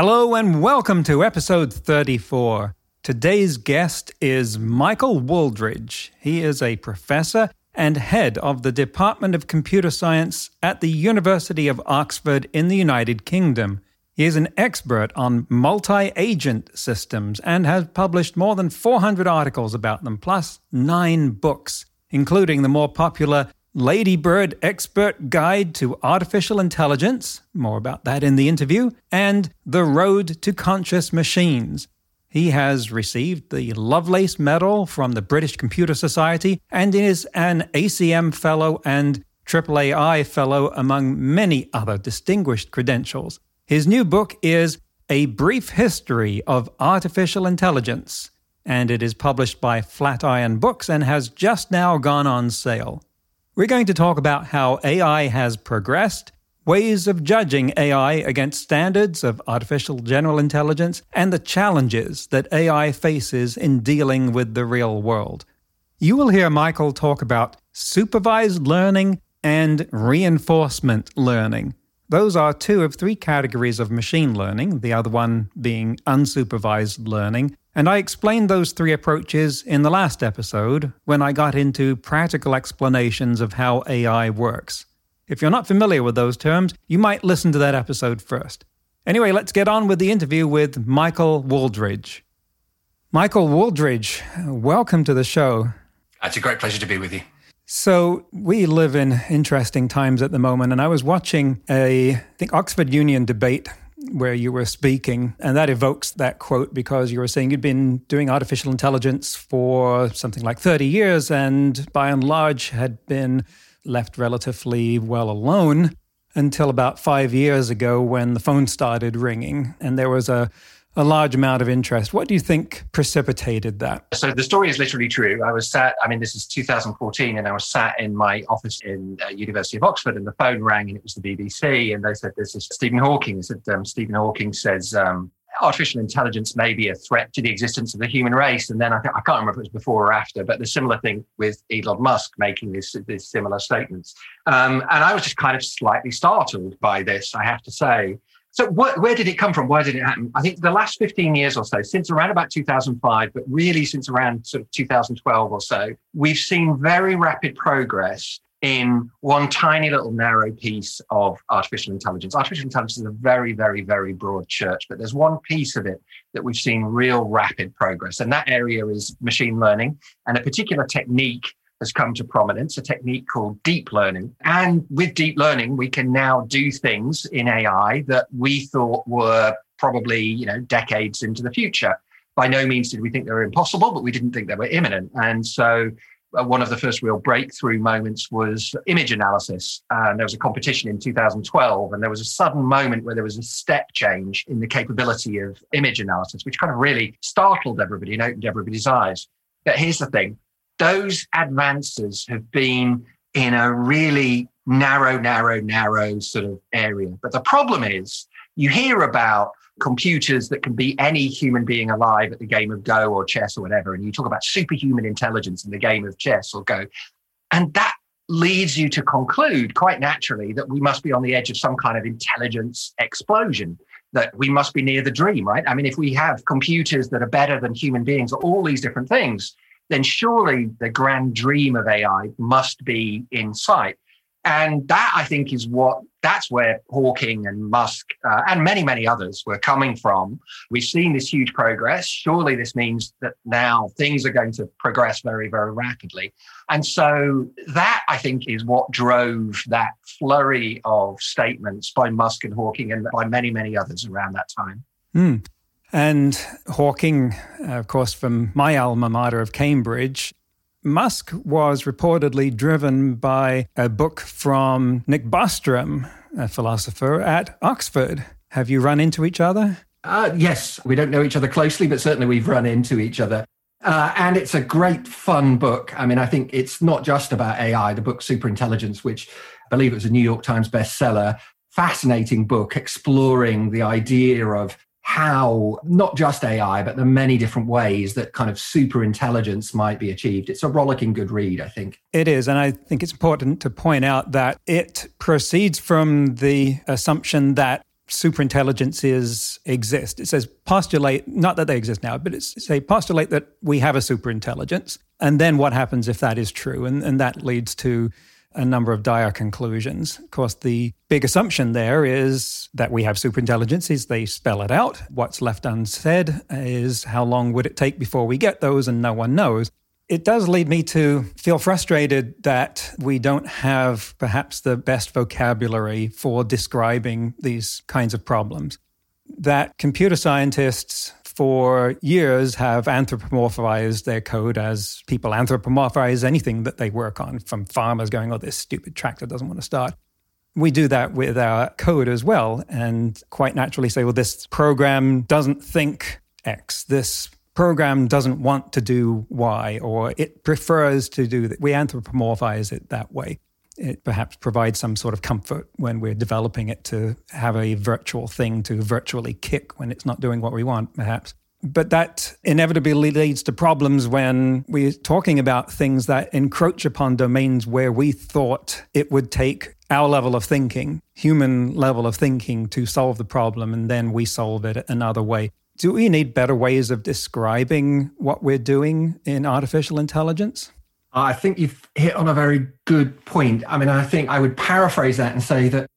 Hello and welcome to episode 34. Today's guest is Michael Wooldridge. He is a professor and head of the Department of Computer Science at the University of Oxford in the United Kingdom. He is an expert on multi agent systems and has published more than 400 articles about them, plus nine books, including the more popular Ladybird Expert Guide to Artificial Intelligence, more about that in the interview, and The Road to Conscious Machines. He has received the Lovelace Medal from the British Computer Society and is an ACM Fellow and AAAI Fellow, among many other distinguished credentials. His new book is A Brief History of Artificial Intelligence, and it is published by Flatiron Books and has just now gone on sale. We're going to talk about how AI has progressed, ways of judging AI against standards of artificial general intelligence, and the challenges that AI faces in dealing with the real world. You will hear Michael talk about supervised learning and reinforcement learning. Those are two of three categories of machine learning, the other one being unsupervised learning. And I explained those three approaches in the last episode when I got into practical explanations of how AI works. If you're not familiar with those terms, you might listen to that episode first. Anyway, let's get on with the interview with Michael Wooldridge. Michael Wooldridge, welcome to the show. It's a great pleasure to be with you. So we live in interesting times at the moment, and I was watching a I think Oxford Union debate where you were speaking, and that evokes that quote because you were saying you'd been doing artificial intelligence for something like 30 years and by and large had been left relatively well alone until about five years ago when the phone started ringing. And there was a a large amount of interest. What do you think precipitated that? So the story is literally true. I was sat, I mean, this is 2014, and I was sat in my office in uh, University of Oxford, and the phone rang, and it was the BBC, and they said, "This is Stephen Hawking." They said, um, "Stephen Hawking says." Um, artificial intelligence may be a threat to the existence of the human race. And then I, th- I can't remember if it was before or after, but the similar thing with Elon Musk making this similar statements. Um, and I was just kind of slightly startled by this, I have to say. So wh- where did it come from? Why did it happen? I think the last 15 years or so, since around about 2005, but really since around sort of 2012 or so, we've seen very rapid progress in one tiny little narrow piece of artificial intelligence. Artificial intelligence is a very, very, very broad church, but there's one piece of it that we've seen real rapid progress. And that area is machine learning and a particular technique has come to prominence, a technique called deep learning. And with deep learning, we can now do things in AI that we thought were probably, you know, decades into the future. By no means did we think they were impossible, but we didn't think they were imminent. And so uh, one of the first real breakthrough moments was image analysis. And there was a competition in 2012, and there was a sudden moment where there was a step change in the capability of image analysis, which kind of really startled everybody and opened everybody's eyes. But here's the thing those advances have been in a really narrow, narrow, narrow sort of area. But the problem is you hear about computers that can beat any human being alive at the game of Go or chess or whatever, and you talk about superhuman intelligence in the game of chess or Go. And that leads you to conclude quite naturally that we must be on the edge of some kind of intelligence explosion that we must be near the dream, right? I mean, if we have computers that are better than human beings, all these different things, then surely the grand dream of AI must be in sight. And that, I think, is what that's where Hawking and Musk uh, and many, many others were coming from. We've seen this huge progress. Surely this means that now things are going to progress very, very rapidly. And so that, I think, is what drove that flurry of statements by Musk and Hawking and by many, many others around that time. Mm. And Hawking, of course, from my alma mater of Cambridge, Musk was reportedly driven by a book from Nick Bostrom, a philosopher at Oxford. Have you run into each other? Uh, yes, we don't know each other closely, but certainly we've run into each other. Uh, and it's a great, fun book. I mean, I think it's not just about AI. The book Superintelligence, which I believe it was a New York Times bestseller, fascinating book exploring the idea of how not just AI, but the many different ways that kind of super intelligence might be achieved. It's a rollicking good read, I think. It is. And I think it's important to point out that it proceeds from the assumption that superintelligences exist. It says postulate, not that they exist now, but it's say postulate that we have a superintelligence. And then what happens if that is true? And, and that leads to a number of dire conclusions. Of course, the big assumption there is that we have superintelligences. They spell it out. What's left unsaid is how long would it take before we get those, and no one knows. It does lead me to feel frustrated that we don't have perhaps the best vocabulary for describing these kinds of problems. That computer scientists for years have anthropomorphized their code as people anthropomorphize anything that they work on, from farmers going, oh, this stupid tractor doesn't want to start. We do that with our code as well, and quite naturally say, well, this program doesn't think X. This program doesn't want to do Y or it prefers to do that. We anthropomorphize it that way. It perhaps provides some sort of comfort when we're developing it to have a virtual thing to virtually kick when it's not doing what we want, perhaps. But that inevitably leads to problems when we're talking about things that encroach upon domains where we thought it would take our level of thinking, human level of thinking, to solve the problem, and then we solve it another way do we need better ways of describing what we're doing in artificial intelligence? Uh, I think you've hit on a very good point. I mean, I think I would paraphrase that and say that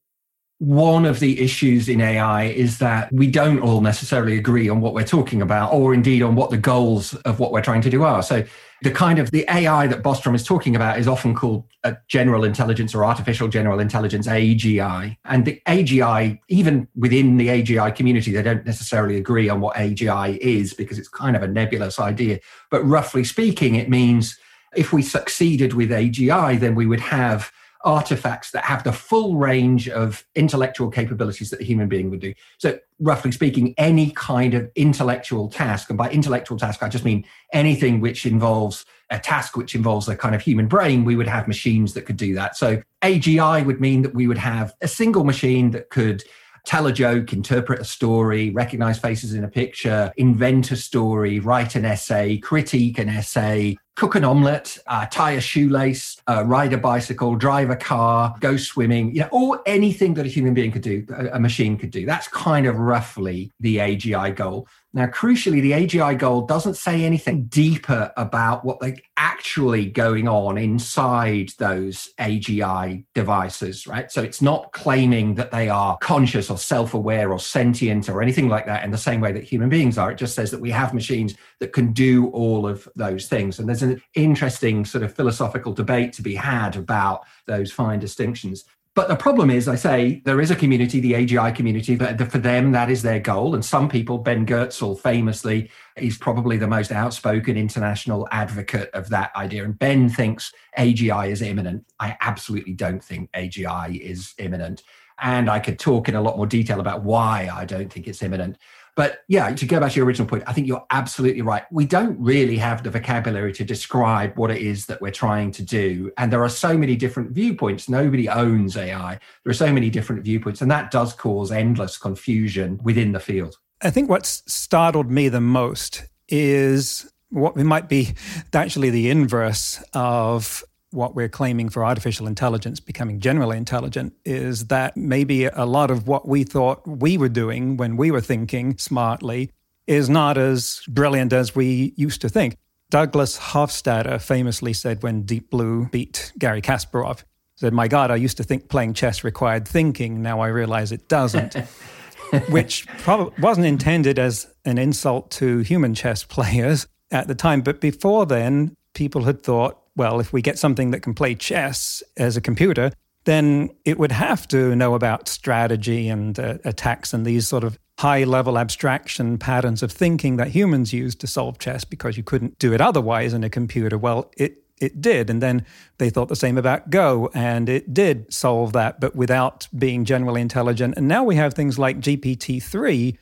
one of the issues in AI is that we don't all necessarily agree on what we're talking about, or indeed on what the goals of what we're trying to do are. So the kind of the AI that Bostrom is talking about is often called a general intelligence or artificial general intelligence AGI. And the AGI, even within the AGI community, they don't necessarily agree on what AGI is because it's kind of a nebulous idea. But roughly speaking, it means if we succeeded with AGI, then we would have artifacts that have the full range of intellectual capabilities that a human being would do. So, roughly speaking, any kind of intellectual task, and by intellectual task, I just mean anything which involves a task which involves a kind of human brain, we would have machines that could do that. So, AGI would mean that we would have a single machine that could tell a joke, interpret a story, recognize faces in a picture, invent a story, write an essay, critique an essay, cook an omelette, uh, tie a shoelace, uh, ride a bicycle, drive a car, go swimming, you know, or anything that a human being could do, a, a machine could do. That's kind of roughly the AGI goal. Now, crucially, the AGI goal doesn't say anything deeper about what they actually going on inside those AGI devices, right? So it's not claiming that they are conscious or self-aware or sentient or anything like that in the same way that human beings are. It just says that we have machines that can do all of those things. And there's an interesting sort of philosophical debate to be had about those fine distinctions. But the problem is, I say, there is a community, the AGI community, that for them, that is their goal. And some people, Ben Goertzel famously, is probably the most outspoken international advocate of that idea. And Ben thinks AGI is imminent. I absolutely don't think AGI is imminent. And I could talk in a lot more detail about why I don't think it's imminent. But yeah, to go back to your original point, I think you're absolutely right. We don't really have the vocabulary to describe what it is that we're trying to do. And there are so many different viewpoints. Nobody owns AI. There are so many different viewpoints, and that does cause endless confusion within the field. I think what's startled me the most is what might be actually the inverse of what we're claiming for artificial intelligence becoming generally intelligent is that maybe a lot of what we thought we were doing when we were thinking smartly is not as brilliant as we used to think. Douglas Hofstadter famously said when Deep Blue beat Garry Kasparov, said, My God, I used to think playing chess required thinking. Now I realize it doesn't. Which probably wasn't intended as an insult to human chess players at the time. But before then, people had thought well, if we get something that can play chess as a computer, then it would have to know about strategy and uh, attacks and these sort of high level abstraction patterns of thinking that humans use to solve chess because you couldn't do it otherwise in a computer. Well, it it did. And then they thought the same about Go, and it did solve that, but without being generally intelligent. And now we have things like GPT 3,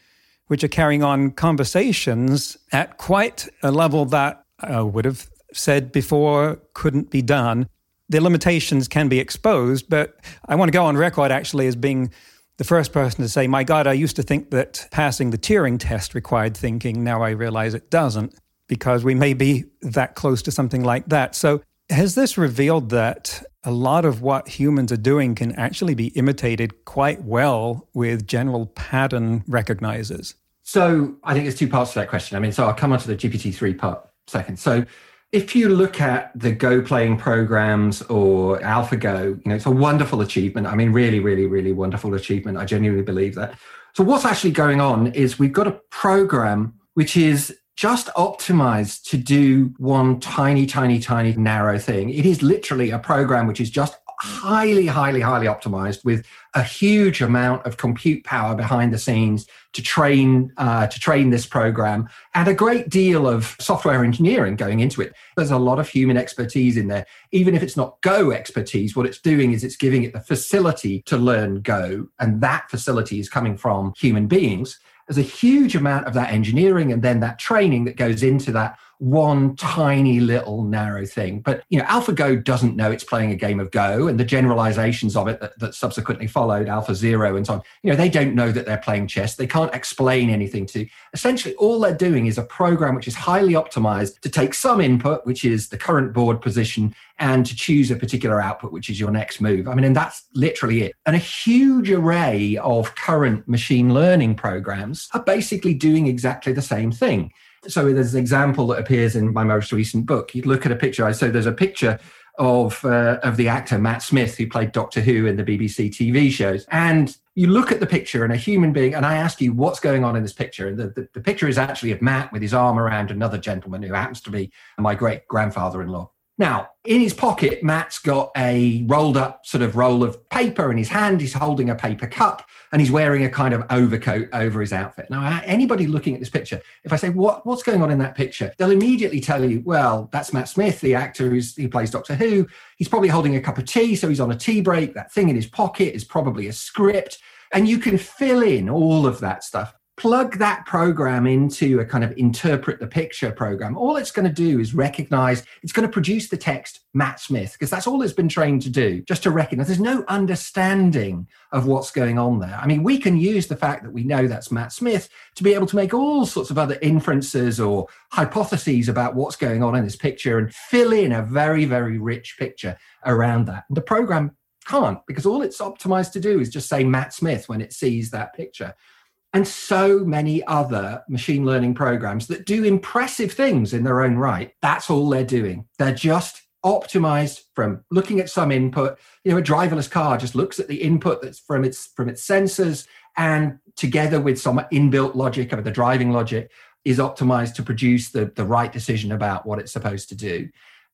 which are carrying on conversations at quite a level that I would have said before couldn't be done. The limitations can be exposed, but I want to go on record actually as being the first person to say, My God, I used to think that passing the Turing test required thinking. Now I realize it doesn't because we may be that close to something like that. So, has this revealed that a lot of what humans are doing can actually be imitated quite well with general pattern recognizers? So, I think there's two parts to that question. I mean, so I'll come on to the GPT 3 part second. So, if you look at the Go playing programs or AlphaGo, you know, it's a wonderful achievement. I mean, really, really, really wonderful achievement. I genuinely believe that. So what's actually going on is we've got a program which is just optimized to do one tiny, tiny, tiny narrow thing. It is literally a program which is just highly, highly, highly optimized with a huge amount of compute power behind the scenes to train uh, to train this program and a great deal of software engineering going into it. There's a lot of human expertise in there. Even if it's not Go expertise, what it's doing is it's giving it the facility to learn Go, and that facility is coming from human beings. There's a huge amount of that engineering and then that training that goes into that one tiny little narrow thing. But you know, AlphaGo doesn't know it's playing a game of Go, and the generalizations of it that, that, subsequently followed, AlphaZero and so on. You know, they don't know that they're playing chess. They can't explain anything to. Essentially, all they're doing is a program which is highly optimized to take some input, which is the current board position, and to choose a particular output, which is your next move. I mean, and that's literally it. And a huge array of current machine learning programs are basically doing exactly the same thing. So there's an example that appears in my most recent book. You look at a picture. So there's a picture of uh, of the actor Matt Smith who played Doctor Who in the BBC TV shows, and you look at the picture and a human being, and I ask you what's going on in this picture. And the, the, the picture is actually of Matt with his arm around another gentleman who happens to be my great grandfather-in-law. Now, in his pocket, Matt's got a rolled up sort of roll of paper in his hand. He's holding a paper cup and he's wearing a kind of overcoat over his outfit. Now, anybody looking at this picture, if I say, what, what's going on in that picture? They'll immediately tell you, well, that's Matt Smith, the actor who's, who plays Doctor Who. He's probably holding a cup of tea, so he's on a tea break. That thing in his pocket is probably a script. And you can fill in all of that stuff plug that program into a kind of interpret the picture program, all it's going to do is recognize, it's going to produce the text Matt Smith, because that's all it's been trained to do, just to recognize there's no understanding of what's going on there. I mean, we can use the fact that we know that's Matt Smith to be able to make all sorts of other inferences or hypotheses about what's going on in this picture and fill in a very, very rich picture around that. The program can't because all it's optimized to do is just say Matt Smith when it sees that picture and so many other machine learning programs that do impressive things in their own right. That's all they're doing. They're just optimized from looking at some input. You know, a driverless car just looks at the input that's from its from its sensors and together with some inbuilt logic of the driving logic is optimized to produce the, the right decision about what it's supposed to do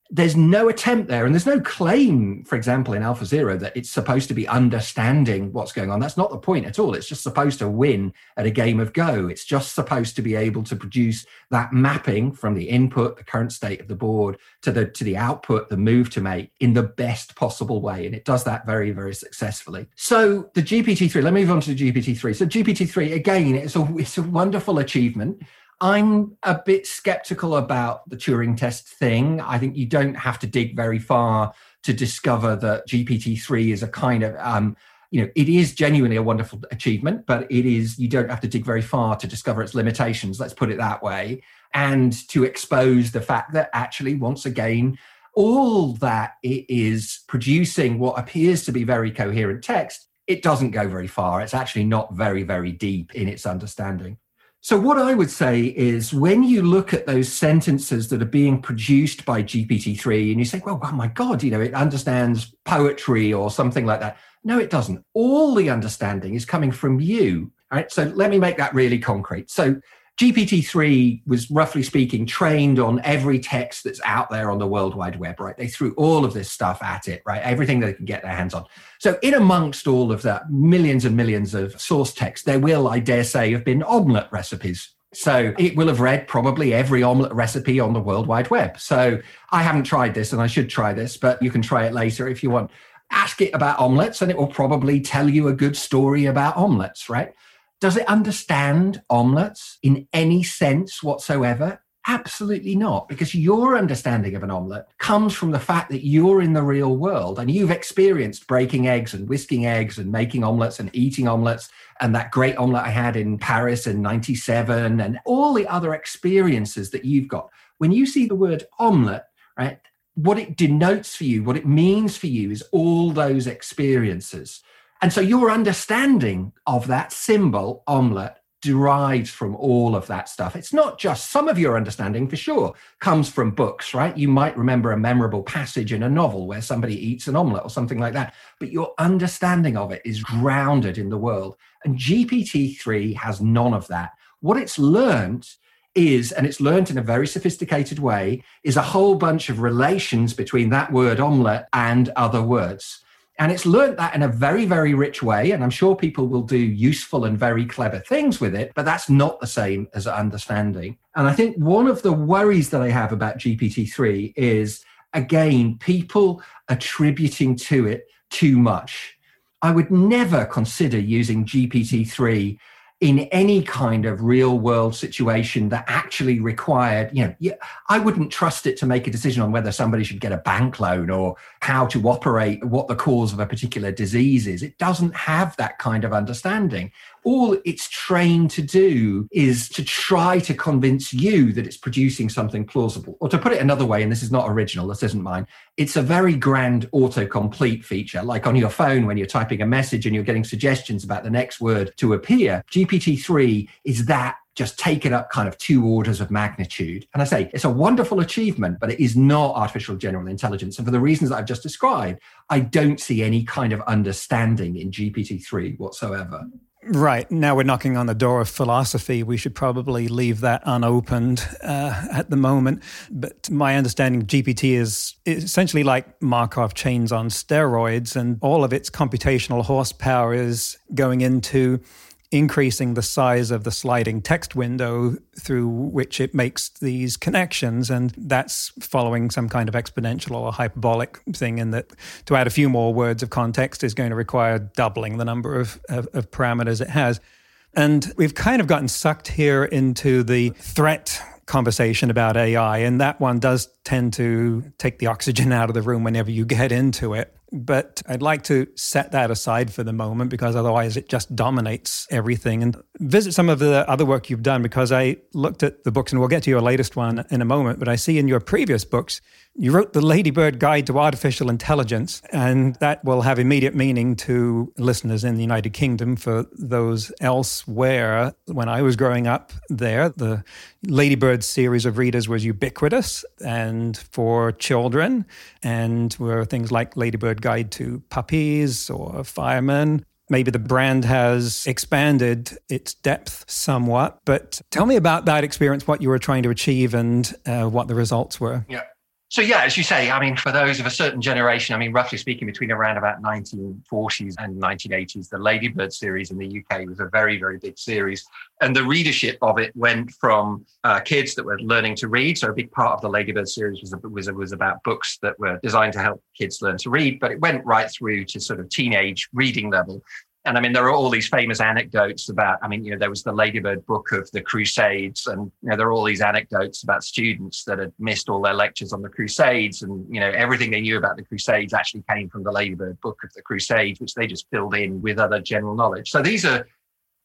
there's no attempt there and there's no claim for example in AlphaZero that it's supposed to be understanding what's going on. That's not the point at all. It's just supposed to win at a game of go. It's just supposed to be able to produce that mapping from the input the current state of the board to the to the output the move to make in the best possible way and it does that very very successfully. So the gpt-3 let me move on to the gpt-3 so gpt-3 again it's a it's a wonderful achievement I'm a bit skeptical about the Turing test thing. I think you don't have to dig very far to discover that GPT-3 is a kind of um, you know, it is genuinely a wonderful achievement, but it is, you don't have to dig very far to discover its limitations, let's put it that way, and to expose the fact that actually, once again, all that it is producing what appears to be very coherent text, it doesn't go very far. It's actually not very, very deep in its understanding. So, what I would say is when you look at those sentences that are being produced by GPT 3 and you say, well, oh my God, you know, it understands poetry or something like that. No, it doesn't. All the understanding is coming from you. So, let me make that really concrete. So, GPT-3 was roughly speaking trained on every text that's out there on the World Wide Web, right? They threw all of this stuff at it, right? Everything they can get their hands on. So in amongst all of that millions and millions of source text, there will, I dare say, have been omelette recipes So it will have read probably every omelette recipe on the World Wide Web. So I haven't tried this and I should try this, but you can try it later if you want. Ask it about omelets and it will probably tell you a good story about omelets, right? Does it understand omelets in any sense whatsoever? Absolutely not, because your understanding of an omelette comes from the fact that you're in the real world and you've experienced breaking eggs and whisking eggs and making omelets and eating omelets and that great omelette I had in Paris in 97 and all the other experiences that you've got. When you see the word omelette, right, what it denotes for you, what it means for you is all those experiences. And so your understanding of that symbol, omelette, derives from all of that stuff. It's not just some of your understanding, for sure, comes from books, right? You might remember a memorable passage in a novel where somebody eats an omelette or something like that, but your understanding of it is grounded in the world. And GPT 3 has none of that. What it's learned is, and it's learned in a very sophisticated way, is a whole bunch of relations between that word omelette and other words. And it's learned that in a very, very rich way. And I'm sure people will do useful and very clever things with it, but that's not the same as understanding. And I think one of the worries that I have about GPT-3 is, again, people attributing to it too much. I would never consider using GPT-3 in any kind of real world situation that actually required, you know, I wouldn't trust it to make a decision on whether somebody should get a bank loan or how to operate, what the cause of a particular disease is. It doesn't have that kind of understanding all it's trained to do is to try to convince you that it's producing something plausible. Or to put it another way, and this is not original, this isn't mine, it's a very grand autocomplete feature. Like on your phone, when you're typing a message and you're getting suggestions about the next word to appear, GPT 3 is that just take it up kind of two orders of magnitude. And I say it's a wonderful achievement, but it is not artificial general intelligence. And for the reasons that I've just described, I don't see any kind of understanding in GPT 3 whatsoever. Right. Now we're knocking on the door of philosophy. We should probably leave that unopened uh, at the moment. But my understanding, GPT is essentially like Markov chains on steroids, and all of its computational horsepower is going into increasing the size of the sliding text window through which it makes these connections. And that's following some kind of exponential or hyperbolic thing, in that to add a few more words of context is going to require doubling the number of, of, of parameters it has. And we've kind of gotten sucked here into the threat conversation about AI, and that one does tend to take the oxygen out of the room whenever you get into it. But I'd like to set that aside for the moment because otherwise it just dominates everything. And visit some of the other work you've done because I looked at the books, and we'll get to your latest one in a moment. But I see in your previous books, you wrote the Ladybird Guide to Artificial Intelligence, and that will have immediate meaning to listeners in the United Kingdom. For those elsewhere, when I was growing up there, the Ladybird series of readers was ubiquitous and for children, and were things like Ladybird Guide to Puppies or Firemen. Maybe the brand has expanded its depth somewhat, but tell me about that experience, what you were trying to achieve, and uh, what the results were. Yeah. So yeah, as you say, I mean, for those of a certain generation, I mean, roughly speaking, between around about 1940s and 1980s, the Ladybird series in the UK was a very, very big series, and the readership of it went from uh, kids that were learning to read. So a big part of the Ladybird series was was was about books that were designed to help kids learn to read, but it went right through to sort of teenage reading level. And I mean, there are all these famous anecdotes about, I mean, you know, there was the Ladybird book of the Crusades, and, you know, there are all these anecdotes about students that had missed all their lectures on the Crusades. And, you know, everything they knew about the Crusades actually came from the Ladybird book of the Crusades, which they just filled in with other general knowledge. So these are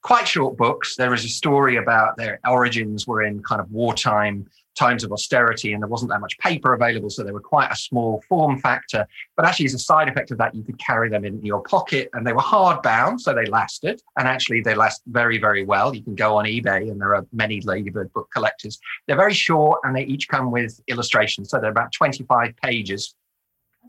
quite short books. There is a story about their origins were in kind of wartime times of austerity and there wasn't that much paper available. So they were quite a small form factor. But actually, as a side effect of that, you could carry them in your pocket and they were hard bound. So they lasted. And actually, they last very, very well. You can go on eBay and there are many Ladybird book collectors. They're very short and they each come with illustrations. So they're about 25 pages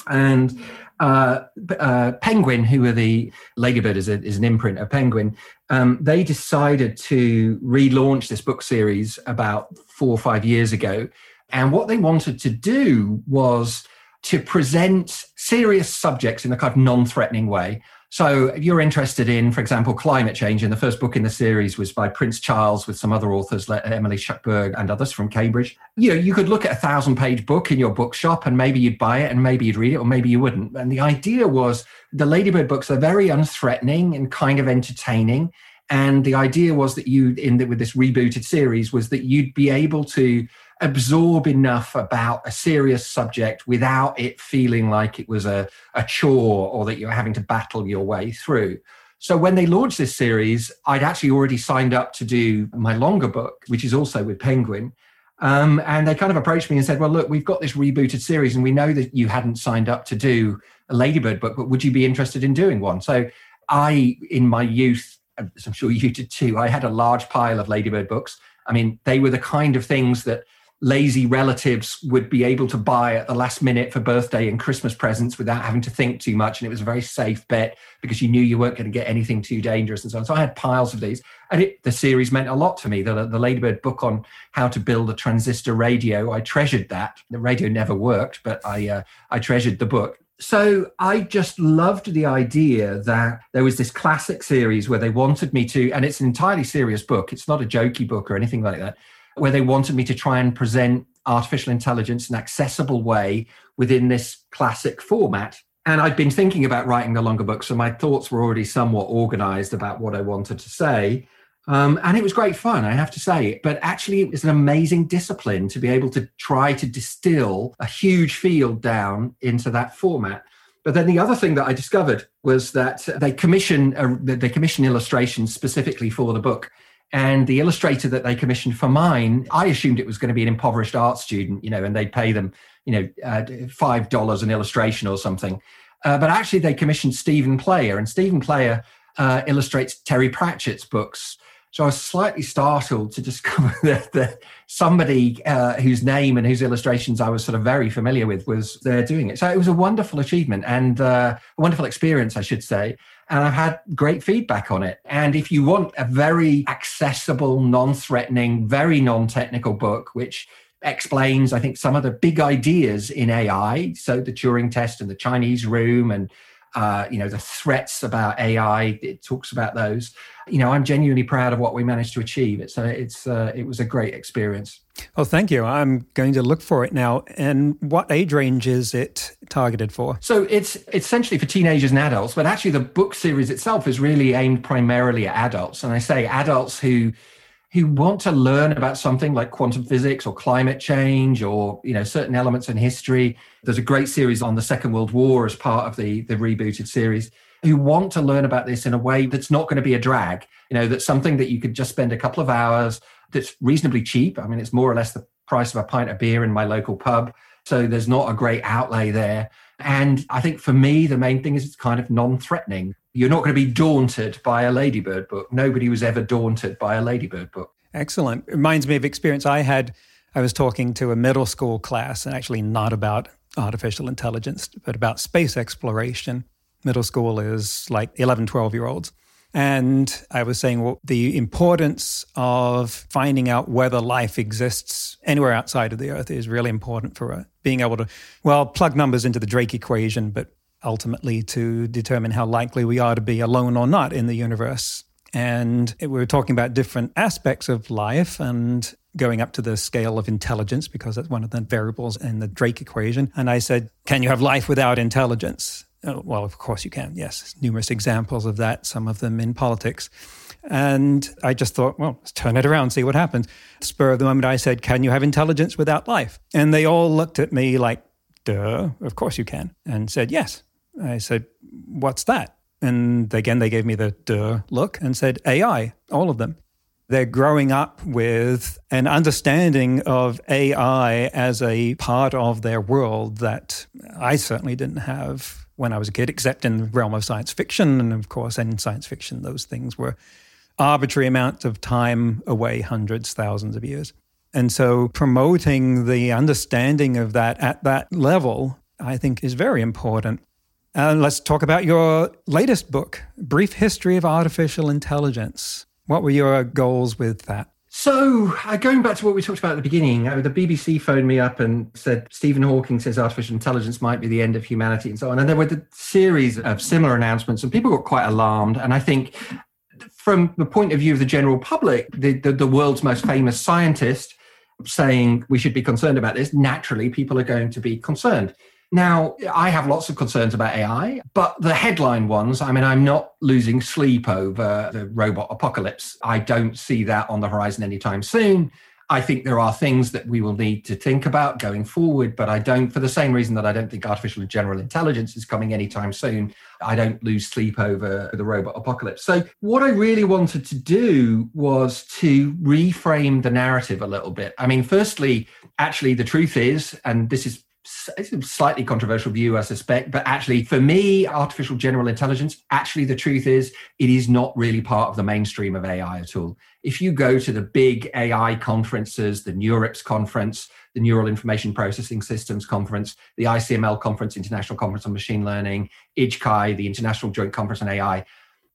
and uh, uh, Penguin, who are the Ladybird is, a, is an imprint of Penguin, um, they decided to relaunch this book series about four or five years ago. And what they wanted to do was to present serious subjects in a kind of non threatening way. So if you're interested in, for example, climate change, and the first book in the series was by Prince Charles with some other authors, Emily Shuckburgh and others from Cambridge. You know, you could look at a thousand page book in your bookshop and maybe you'd buy it and maybe you'd read it or maybe you wouldn't. And the idea was the Ladybird books are very unthreatening and kind of entertaining. And the idea was that you, in the, with this rebooted series, was that you'd be able to absorb enough about a serious subject without it feeling like it was a, a chore or that you're having to battle your way through. So when they launched this series, I'd actually already signed up to do my longer book, which is also with Penguin. Um, and they kind of approached me and said, Well, look, we've got this rebooted series, and we know that you hadn't signed up to do a Ladybird book, but would you be interested in doing one? So I, in my youth, as I'm sure you did too, I had a large pile of Ladybird books. I mean, they were the kind of things that lazy relatives would be able to buy at the last minute for birthday and Christmas presents without having to think too much. And it was a very safe bet because you knew you weren't going to get anything too dangerous and so on. So I had piles of these. And it, the series meant a lot to me. The, the Ladybird book on how to build a transistor radio, I treasured that. The radio never worked, but I, uh, I treasured the book. So I just loved the idea that there was this classic series where they wanted me to, and it's an entirely serious book. It's not a jokey book or anything like that where they wanted me to try and present artificial intelligence in an accessible way within this classic format. And I'd been thinking about writing the longer book, so my thoughts were already somewhat organized about what I wanted to say. Um, and it was great fun, I have to say. But actually, it was an amazing discipline to be able to try to distill a huge field down into that format. But then the other thing that I discovered was that they commission a, they commission illustrations specifically for the book. And the illustrator that they commissioned for mine, I assumed it was going to be an impoverished art student, you know, and they'd pay them, you know, uh, five dollars an illustration or something. Uh, but actually, they commissioned Stephen Player, and Stephen Player uh, illustrates Terry Pratchett's books. So I was slightly startled to discover that, that somebody uh, whose name and whose illustrations I was sort of very familiar with was there doing it. So it was a wonderful achievement and uh, a wonderful experience, I should say and I've had great feedback on it. And if you want a very accessible, non threatening, very non technical book, which explains, I think, some of the big ideas in AI, so the Turing test and the Chinese room and uh, you know the threats about AI. It talks about those. You know, I'm genuinely proud of what we managed to achieve. It's a, it's a, it was a great experience. Oh, thank you. I'm going to look for it now. And what age range is it targeted for? So it's essentially for teenagers and adults, but actually the book series itself is really aimed primarily at adults. And I say adults who who want to learn about something like quantum physics or climate change or you know certain elements in history. There's a great series on the second world war as part of the the rebooted series. Who want to learn about this in a way that's not going to be a drag you know that's something that you could just spend a couple of hours that's reasonably cheap. I mean it's more or less the price of a pint of beer in my local pub. So there's not a great outlay there. And i think for me the main thing is it's kind of non-threatening you're not going to be daunted by a ladybird book. Nobody was ever daunted by a ladybird book. Excellent. Reminds me of experience I had. I was talking to a middle school class, and actually not about artificial intelligence, but about space exploration. Middle school is like 11, 12 year olds. And I was saying well, the importance of finding out whether life exists anywhere outside of the Earth is really important for uh, being able to, well, plug numbers into the Drake equation, but ultimately to determine how likely we are to be alone or not in the universe. And we were talking about different aspects of life and going up to the scale of intelligence because that's one of the variables in the Drake equation. And I said, Can you have life without intelligence? Oh, well, of course you can. Yes, numerous examples of that, some of them in politics. And I just thought, well, let's turn it around, see what happens. Spur of the moment, I said, Can you have intelligence without life? And they all looked at me like, Duh, of course you can. And said, Yes. I said, What's that? And again, they gave me the duh look and said, AI, all of them. They're growing up with an understanding of AI as a part of their world that I certainly didn't have when I was a kid, except in the realm of science fiction. And of course, in science fiction, those things were arbitrary amounts of time away, hundreds, thousands of years. And so promoting the understanding of that at that level, I think, is very important. And let's talk about your latest book, Brief History of Artificial Intelligence. What were your goals with that? So, uh, going back to what we talked about at the beginning, uh, the BBC phoned me up and said Stephen Hawking says artificial intelligence might be the end of humanity and so on. And there were a series of similar announcements, and people got quite alarmed. And I think, from the point of view of the general public, the, the, the world's most famous scientist saying we should be concerned about this, naturally, people are going to be concerned. Now, I have lots of concerns about AI, but the headline ones, I mean, I'm not losing sleep over the robot apocalypse. I don't see that on the horizon anytime soon. I think there are things that we will need to think about going forward, but I don't, for the same reason that I don't think artificial general intelligence is coming anytime soon, I don't lose sleep over the robot apocalypse. So, what I really wanted to do was to reframe the narrative a little bit. I mean, firstly, actually, the truth is, and this is it's a slightly controversial view, I suspect, but actually, for me, artificial general intelligence, actually, the truth is, it is not really part of the mainstream of AI at all. If you go to the big AI conferences, the NeurIPS conference, the Neural Information Processing Systems conference, the ICML conference, International Conference on Machine Learning, IJCAI, the International Joint Conference on AI,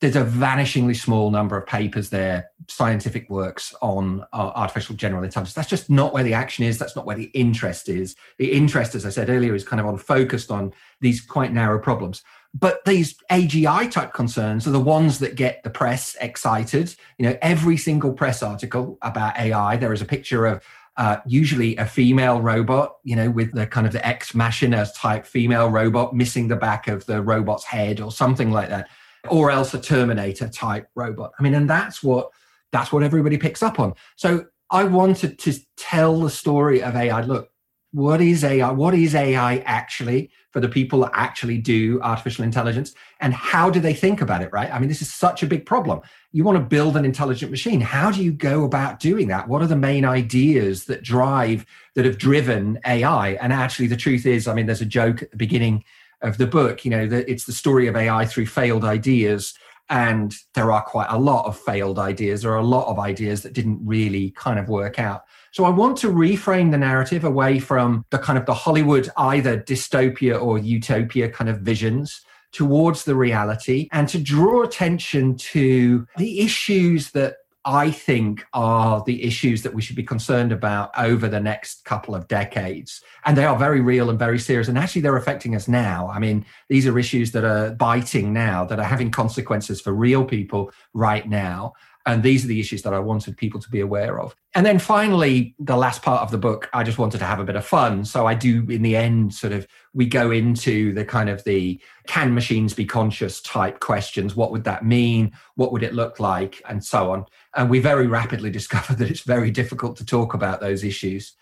there's a vanishingly small number of papers there, scientific works on uh, artificial general intelligence. That's just not where the action is. That's not where the interest is. The interest, as I said earlier, is kind of on focused on these quite narrow problems. But these AGI type concerns are the ones that get the press excited. You know, every single press article about AI, there is a picture of uh, usually a female robot, you know, with the kind of the ex machina type female robot missing the back of the robot's head or something like that or else a Terminator type robot. I mean, and that's what that's what everybody picks up on. So I wanted to tell the story of AI. Look, what is AI? What is AI actually for the people that actually do artificial intelligence? And how do they think about it, right? I mean, this is such a big problem. You want to build an intelligent machine. How do you go about doing that? What are the main ideas that drive, that have driven AI? And actually, the truth is, I mean, there's a joke at the beginning of the book. You know, that it's the story of AI through failed ideas. And there are quite a lot of failed ideas. There are a lot of ideas that didn't really kind of work out. So I want to reframe the narrative away from the kind of the Hollywood either dystopia or utopia kind of visions towards the reality and to draw attention to the issues that I think are the issues that we should be concerned about over the next couple of decades. And they are very real and very serious. And actually, they're affecting us now. I mean, these are issues that are biting now, that are having consequences for real people right now. And these are the issues that I wanted people to be aware of. And then finally, the last part of the book, I just wanted to have a bit of fun. So I do, in the end, sort of, we go into the kind of the can machines be conscious type questions. What would that mean? What would it look like? And so on. And we very rapidly discovered that it's very difficult to talk about those issues.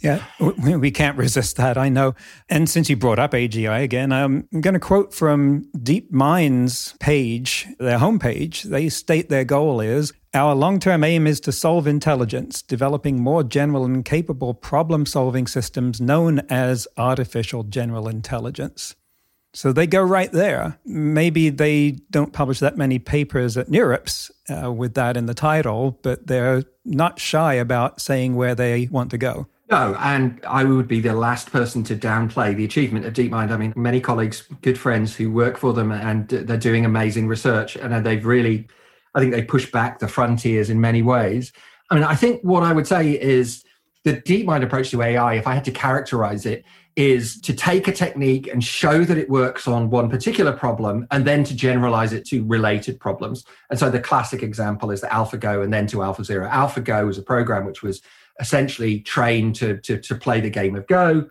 Yeah, we can't resist that. I know. And since you brought up AGI again, I'm going to quote from DeepMind's page, their homepage. They state their goal is our long term aim is to solve intelligence, developing more general and capable problem solving systems known as artificial general intelligence. So they go right there. Maybe they don't publish that many papers at NeurIPS uh, with that in the title, but they're not shy about saying where they want to go. No, and I would be the last person to downplay the achievement of DeepMind. I mean, many colleagues, good friends who work for them, and they're doing amazing research, and they've really, I think they push back the frontiers in many ways. I mean, I think what I would say is the DeepMind approach to AI, if I had to characterize it, is to take a technique and show that it works on one particular problem and then to generalize it to related problems. And so the classic example is the AlphaGo and then to AlphaZero. AlphaGo was a program which was essentially trained to, to, to play the game of Go.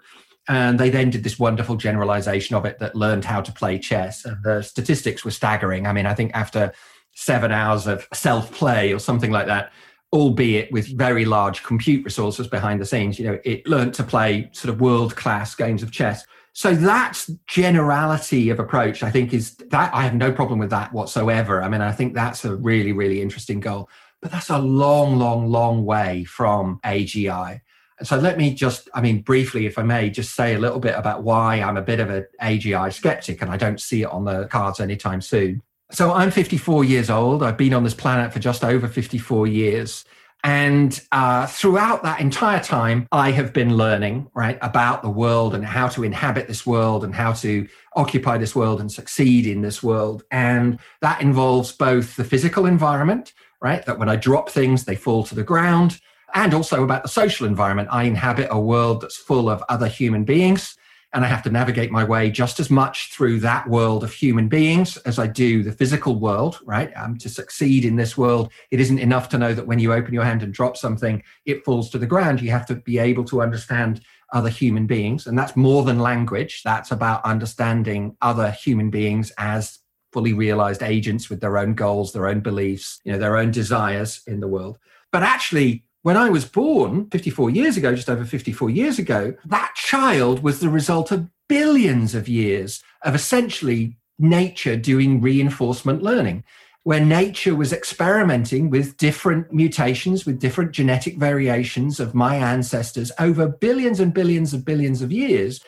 And they then did this wonderful generalization of it that learned how to play chess. And the statistics were staggering. I mean, I think after seven hours of self play or something like that, albeit with very large compute resources behind the scenes. You know, it learned to play sort of world class games of chess. So that generality of approach, I think, is that I have no problem with that whatsoever. I mean, I think that's a really, really interesting goal. But that's a long, long, long way from AGI. So let me just, I mean, briefly, if I may, just say a little bit about why I'm a bit of an AGI skeptic and I don't see it on the cards anytime soon. So I'm 54 years old. I've been on this planet for just over 54 years. And uh, throughout that entire time, I have been learning, right, about the world and how to inhabit this world and how to occupy this world and succeed in this world. And that involves both the physical environment, right? That when I drop things, they fall to the ground. And also about the social environment. I inhabit a world that's full of other human beings and I have to navigate my way just as much through that world of human beings as I do the physical world, right? Um, to succeed in this world, it isn't enough to know that when you open your hand and drop something, it falls to the ground. You have to be able to understand other human beings. And that's more than language. That's about understanding other human beings as fully realized agents with their own goals, their own beliefs, you know, their own desires in the world. But actually, when I was born 54 years ago, just over 54 years ago, that child was the result of billions of years of essentially nature doing reinforcement learning, where nature was experimenting with different mutations, with different genetic variations of my ancestors over billions and billions of billions of years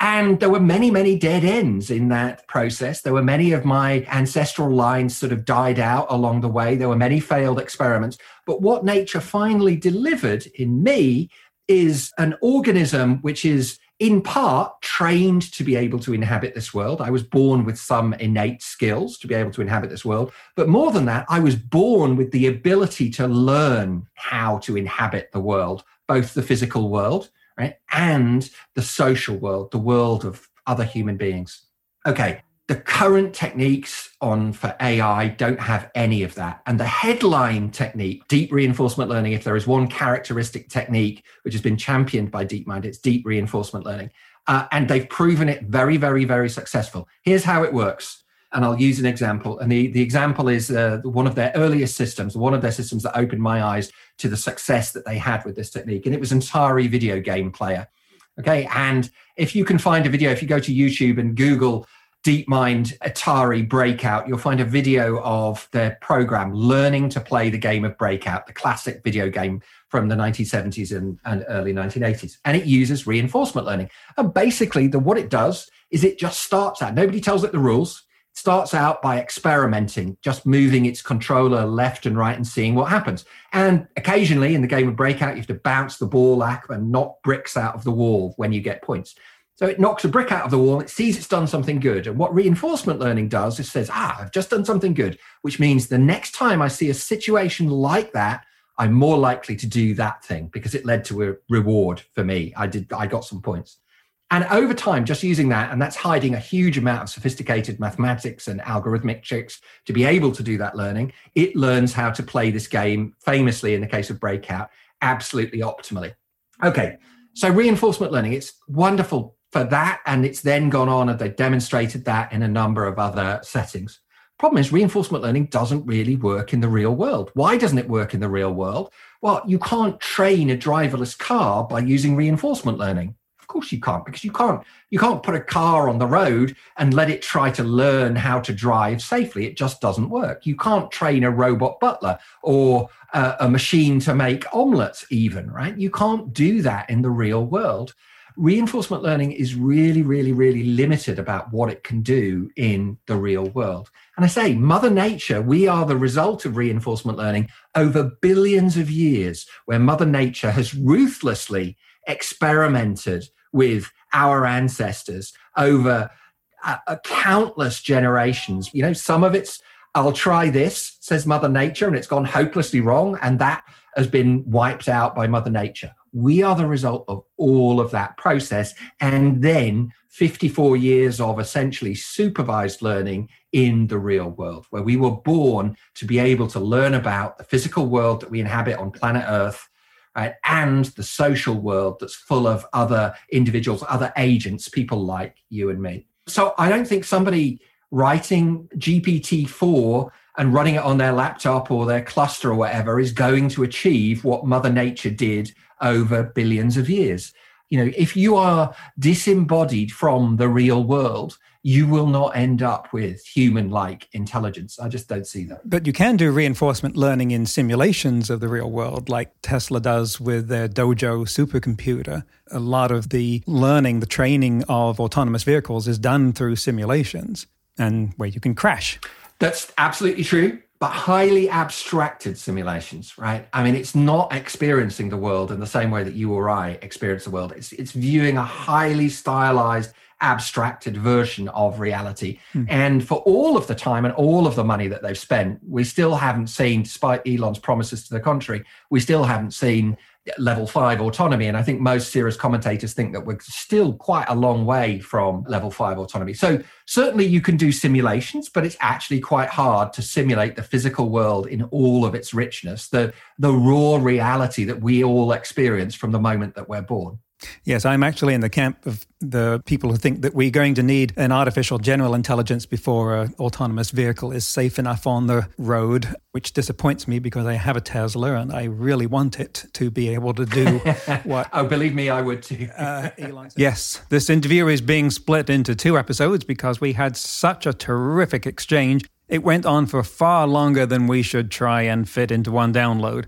and there were many, many dead ends in that process. There were many of my ancestral lines sort of died out along the way. There were many failed experiments. But what nature finally delivered in me is an organism which is in part trained to be able to inhabit this world. I was born with some innate skills to be able to inhabit this world. But more than that, I was born with the ability to learn how to inhabit the world, both the physical world right? And the social world, the world of other human beings. Okay, the current techniques on for AI don't have any of that. And the headline technique, deep reinforcement learning, if there is one characteristic technique which has been championed by DeepMind, it's deep reinforcement learning. Uh, and they've proven it very, very, very successful. Here's how it works and I'll use an example. And the, the example is uh, one of their earliest systems, one of their systems that opened my eyes to the success that they had with this technique. And it was an Atari video game player. Okay. And if you can find a video, if you go to YouTube and Google DeepMind Atari Breakout, you'll find a video of their program learning to play the game of Breakout, the classic video game from the 1970s and, and early 1980s. And it uses reinforcement learning. And basically, the, what it does is it just starts out, nobody tells it the rules It starts out by experimenting, just moving its controller left and right and seeing what happens. And occasionally in the game of Breakout, you have to bounce the ball back and knock bricks out of the wall when you get points. So it knocks a brick out of the wall, it sees it's done something good. And what reinforcement learning does is says, ah, I've just done something good, which means the next time I see a situation like that, I'm more likely to do that thing because it led to a reward for me. I did I got some points. And over time, just using that, and that's hiding a huge amount of sophisticated mathematics and algorithmic tricks to be able to do that learning, it learns how to play this game, famously in the case of Breakout, absolutely optimally. Okay, so reinforcement learning, it's wonderful for that. And it's then gone on and they demonstrated that in a number of other settings. Problem is, reinforcement learning doesn't really work in the real world. Why doesn't it work in the real world? Well, you can't train a driverless car by using reinforcement learning. Of course you can't, because you can't you can't put a car on the road and let it try to learn how to drive safely. It just doesn't work. You can't train a robot butler or a, a machine to make omelets, even right. You can't do that in the real world. Reinforcement learning is really, really, really limited about what it can do in the real world. And I say, Mother Nature, we are the result of reinforcement learning over billions of years, where Mother Nature has ruthlessly experimented with our ancestors over uh, countless generations. You know, some of it's, I'll try this, says Mother Nature, and it's gone hopelessly wrong. And that has been wiped out by Mother Nature. We are the result of all of that process. And then 54 years of essentially supervised learning in the real world, where we were born to be able to learn about the physical world that we inhabit on planet Earth right? And the social world that's full of other individuals, other agents, people like you and me. So I don't think somebody writing GPT-4 and running it on their laptop or their cluster or whatever is going to achieve what Mother Nature did over billions of years. You know, if you are disembodied from the real world, you will not end up with human like intelligence. I just don't see that. But you can do reinforcement learning in simulations of the real world, like Tesla does with their Dojo supercomputer. A lot of the learning, the training of autonomous vehicles is done through simulations and where you can crash. That's absolutely true but highly abstracted simulations, right? I mean, it's not experiencing the world in the same way that you or I experience the world. It's, it's viewing a highly stylized abstracted version of reality. Mm. And for all of the time and all of the money that they've spent, we still haven't seen, despite Elon's promises to the contrary, we still haven't seen level five autonomy. And I think most serious commentators think that we're still quite a long way from level five autonomy. So certainly you can do simulations, but it's actually quite hard to simulate the physical world in all of its richness, the, the raw reality that we all experience from the moment that we're born. Yes, I'm actually in the camp of the people who think that we're going to need an artificial general intelligence before an autonomous vehicle is safe enough on the road, which disappoints me because I have a Tesla and I really want it to be able to do what. oh, believe me, I would too. uh, yes, this interview is being split into two episodes because we had such a terrific exchange. It went on for far longer than we should try and fit into one download.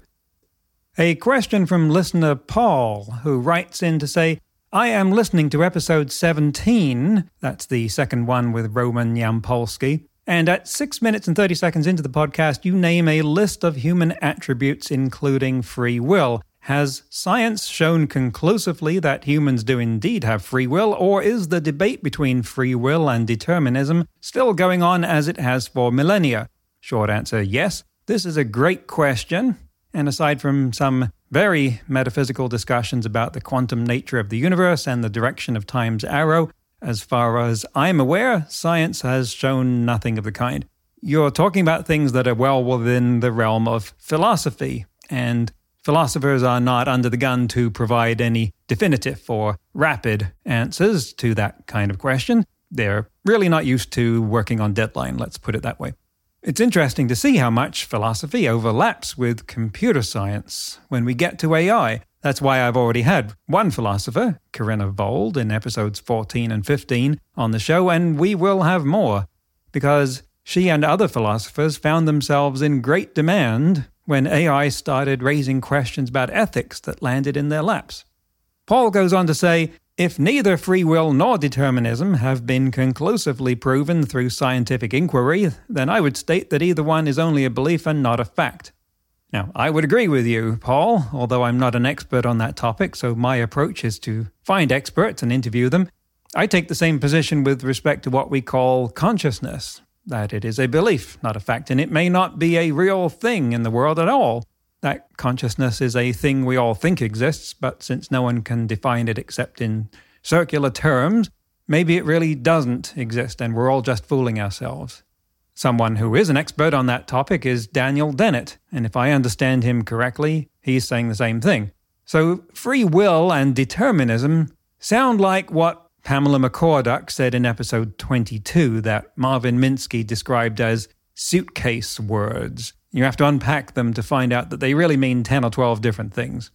A question from listener Paul, who writes in to say, I am listening to episode 17, that's the second one with Roman Yampolskiy, and at 6 minutes and 30 seconds into the podcast, you name a list of human attributes including free will. Has science shown conclusively that humans do indeed have free will, or is the debate between free will and determinism still going on as it has for millennia? Short answer yes. This is a great question, and aside from some very metaphysical discussions about the quantum nature of the universe and the direction of time's arrow, as far as I'm aware, science has shown nothing of the kind. You're talking about things that are well within the realm of philosophy, and philosophers are not under the gun to provide any definitive or rapid answers to that kind of question. They're really not used to working on deadline, let's put it that way. It's interesting to see how much philosophy overlaps with computer science when we get to AI. That's why I've already had one philosopher, Karina Vold, in episodes 14 and 15 on the show, and we will have more, because she and other philosophers found themselves in great demand when AI started raising questions about ethics that landed in their laps. Paul goes on to say if neither free will nor determinism have been conclusively proven through scientific inquiry, then I would state that either one is only a belief and not a fact. Now, I would agree with you, Paul, although I'm not an expert on that topic, so my approach is to find experts and interview them. I take the same position with respect to what we call consciousness that it is a belief, not a fact, and it may not be a real thing in the world at all. That consciousness is a thing we all think exists, but since no one can define it except in circular terms, maybe it really doesn't exist and we're all just fooling ourselves. Someone who is an expert on that topic is Daniel Dennett, and if I understand him correctly, he's saying the same thing. So, free will and determinism sound like what Pamela McCorduck said in episode 22 that Marvin Minsky described as suitcase words. You have to unpack them to find out that they really mean 10 or 12 different things.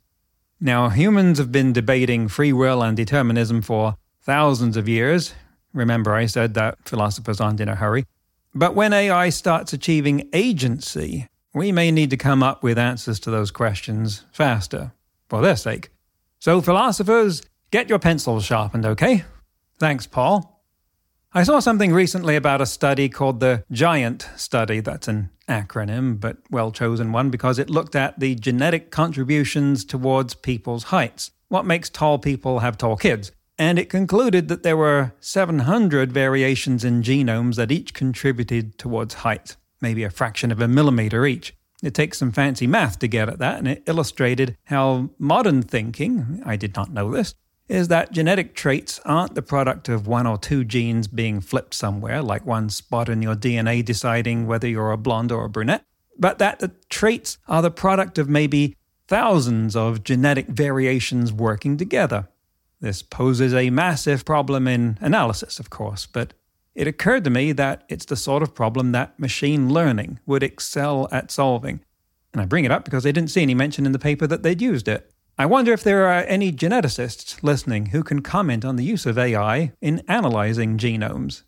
Now, humans have been debating free will and determinism for thousands of years. Remember, I said that philosophers aren't in a hurry. But when AI starts achieving agency, we may need to come up with answers to those questions faster, for their sake. So, philosophers, get your pencils sharpened, okay? Thanks, Paul. I saw something recently about a study called the GIANT study. That's an acronym, but well chosen one because it looked at the genetic contributions towards people's heights. What makes tall people have tall kids? And it concluded that there were 700 variations in genomes that each contributed towards height, maybe a fraction of a millimeter each. It takes some fancy math to get at that, and it illustrated how modern thinking, I did not know this, is that genetic traits aren't the product of one or two genes being flipped somewhere, like one spot in your DNA deciding whether you're a blonde or a brunette, but that the traits are the product of maybe thousands of genetic variations working together. This poses a massive problem in analysis, of course, but it occurred to me that it's the sort of problem that machine learning would excel at solving. And I bring it up because I didn't see any mention in the paper that they'd used it. I wonder if there are any geneticists listening who can comment on the use of AI in analyzing genomes.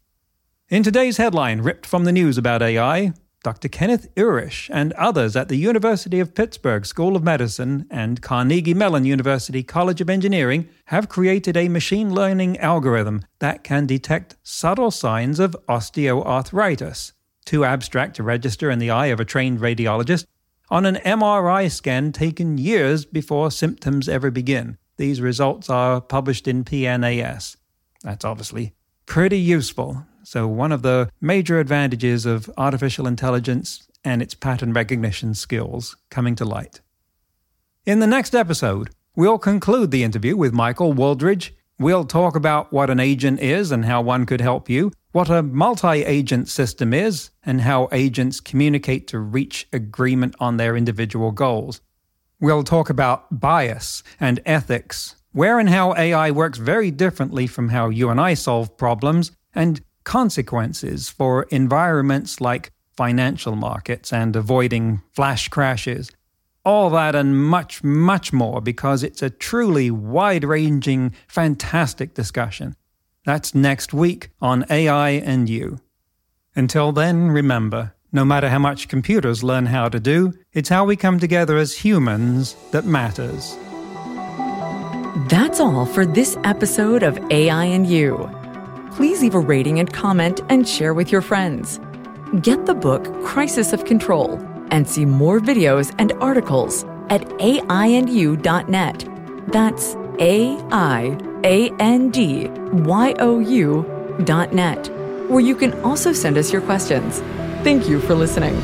In today's headline, ripped from the news about AI, Dr. Kenneth Urish and others at the University of Pittsburgh School of Medicine and Carnegie Mellon University College of Engineering have created a machine learning algorithm that can detect subtle signs of osteoarthritis, too abstract to register in the eye of a trained radiologist, on an MRI scan taken years before symptoms ever begin. These results are published in PNAS. That's obviously pretty useful. So, one of the major advantages of artificial intelligence and its pattern recognition skills coming to light. In the next episode, we'll conclude the interview with Michael Wooldridge. We'll talk about what an agent is and how one could help you, what a multi agent system is, and how agents communicate to reach agreement on their individual goals. We'll talk about bias and ethics, where and how AI works very differently from how you and I solve problems, and consequences for environments like financial markets and avoiding flash crashes. All that and much, much more because it's a truly wide ranging, fantastic discussion. That's next week on AI and You. Until then, remember no matter how much computers learn how to do, it's how we come together as humans that matters. That's all for this episode of AI and You. Please leave a rating and comment and share with your friends. Get the book Crisis of Control and see more videos and articles at aiandyou.net. That's A I A N D Y O U dot net, where you can also send us your questions. Thank you for listening.